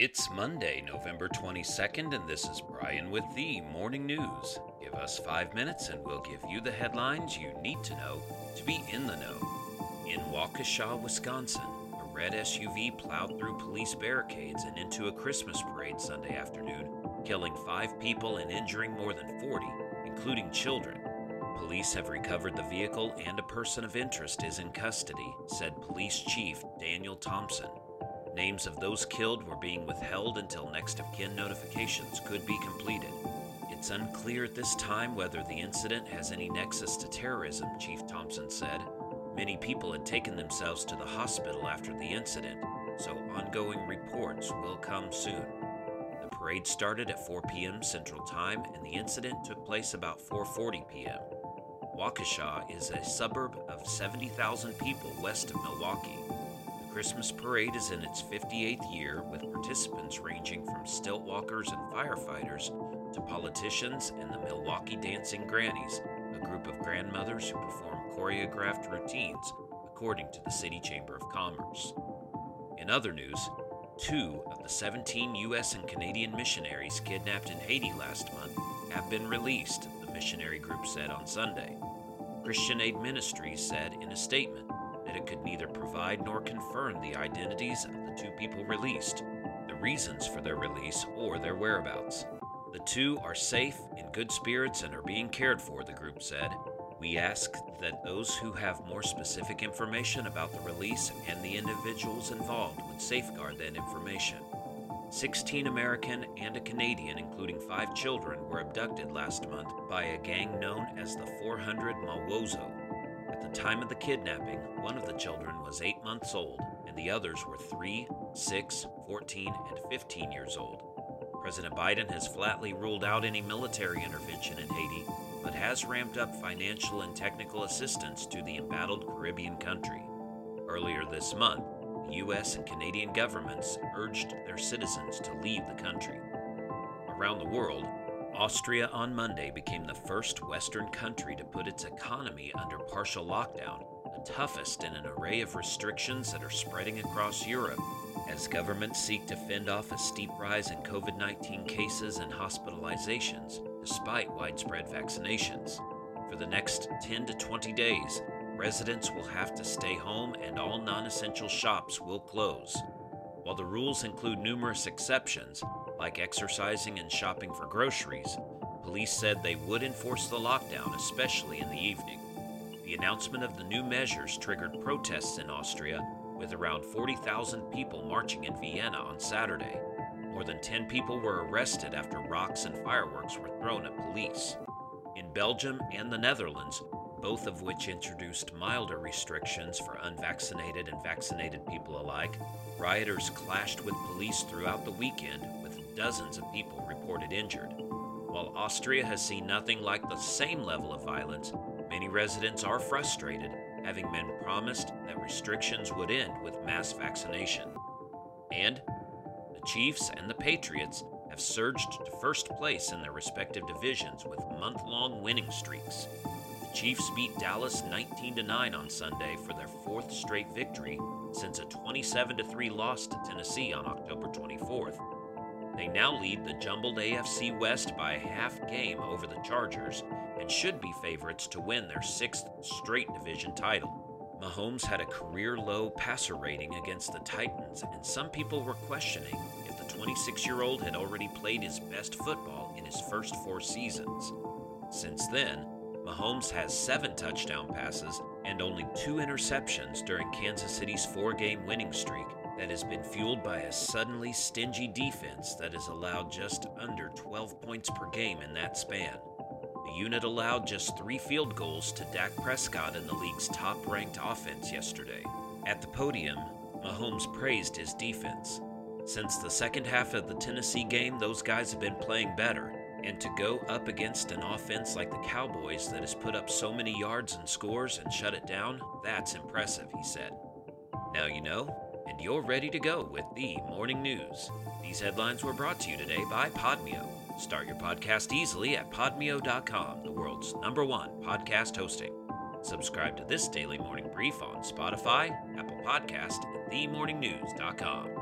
It's Monday, November 22nd, and this is Brian with the Morning News. Give us five minutes and we'll give you the headlines you need to know to be in the know. In Waukesha, Wisconsin, a red SUV plowed through police barricades and into a Christmas parade Sunday afternoon, killing five people and injuring more than 40, including children. Police have recovered the vehicle and a person of interest is in custody, said Police Chief Daniel Thompson. Names of those killed were being withheld until next of kin notifications could be completed. It's unclear at this time whether the incident has any nexus to terrorism, Chief Thompson said. Many people had taken themselves to the hospital after the incident, so ongoing reports will come soon. The parade started at 4 p.m. Central Time and the incident took place about 4:40 p.m. Waukesha is a suburb of 70,000 people west of Milwaukee. Christmas Parade is in its 58th year, with participants ranging from stilt walkers and firefighters to politicians and the Milwaukee Dancing Grannies, a group of grandmothers who perform choreographed routines, according to the City Chamber of Commerce. In other news, two of the 17 U.S. and Canadian missionaries kidnapped in Haiti last month have been released, the missionary group said on Sunday. Christian Aid Ministries said in a statement that it could neither provide nor confirm the identities of the two people released, the reasons for their release, or their whereabouts. The two are safe, in good spirits, and are being cared for, the group said. We ask that those who have more specific information about the release and the individuals involved would safeguard that information. 16 American and a Canadian, including five children, were abducted last month by a gang known as the 400 Mawozo, at the time of the kidnapping, one of the children was 8 months old, and the others were 3, 6, 14, and 15 years old. President Biden has flatly ruled out any military intervention in Haiti, but has ramped up financial and technical assistance to the embattled Caribbean country. Earlier this month, the U.S. and Canadian governments urged their citizens to leave the country. Around the world, Austria on Monday became the first Western country to put its economy under partial lockdown, the toughest in an array of restrictions that are spreading across Europe as governments seek to fend off a steep rise in COVID 19 cases and hospitalizations despite widespread vaccinations. For the next 10 to 20 days, residents will have to stay home and all non essential shops will close. While the rules include numerous exceptions, like exercising and shopping for groceries, police said they would enforce the lockdown, especially in the evening. The announcement of the new measures triggered protests in Austria, with around 40,000 people marching in Vienna on Saturday. More than 10 people were arrested after rocks and fireworks were thrown at police. In Belgium and the Netherlands, both of which introduced milder restrictions for unvaccinated and vaccinated people alike, rioters clashed with police throughout the weekend, dozens of people reported injured. While Austria has seen nothing like the same level of violence, many residents are frustrated, having been promised that restrictions would end with mass vaccination. And the Chiefs and the Patriots have surged to first place in their respective divisions with month long winning streaks. The Chiefs beat Dallas 19 9 on Sunday for their fourth straight victory since a 27 3 loss to Tennessee on October 24th. They now lead the jumbled AFC West by a half game over the Chargers and should be favorites to win their sixth straight division title. Mahomes had a career low passer rating against the Titans, and some people were questioning if the 26 year old had already played his best football in his first four seasons. Since then, Mahomes has seven touchdown passes and only two interceptions during Kansas City's four game winning streak that has been fueled by a suddenly stingy defense that has allowed just under 12 points per game in that span. The unit allowed just three field goals to Dak Prescott in the league's top ranked offense yesterday. At the podium, Mahomes praised his defense. Since the second half of the Tennessee game, those guys have been playing better, and to go up against an offense like the Cowboys that has put up so many yards and scores and shut it down, that's impressive, he said. Now you know, and you're ready to go with the morning news. These headlines were brought to you today by Podmeo. Start your podcast easily at podmeo.com, the world's number one podcast hosting. Subscribe to this daily morning brief on Spotify, Apple Podcast, and themorningnews.com.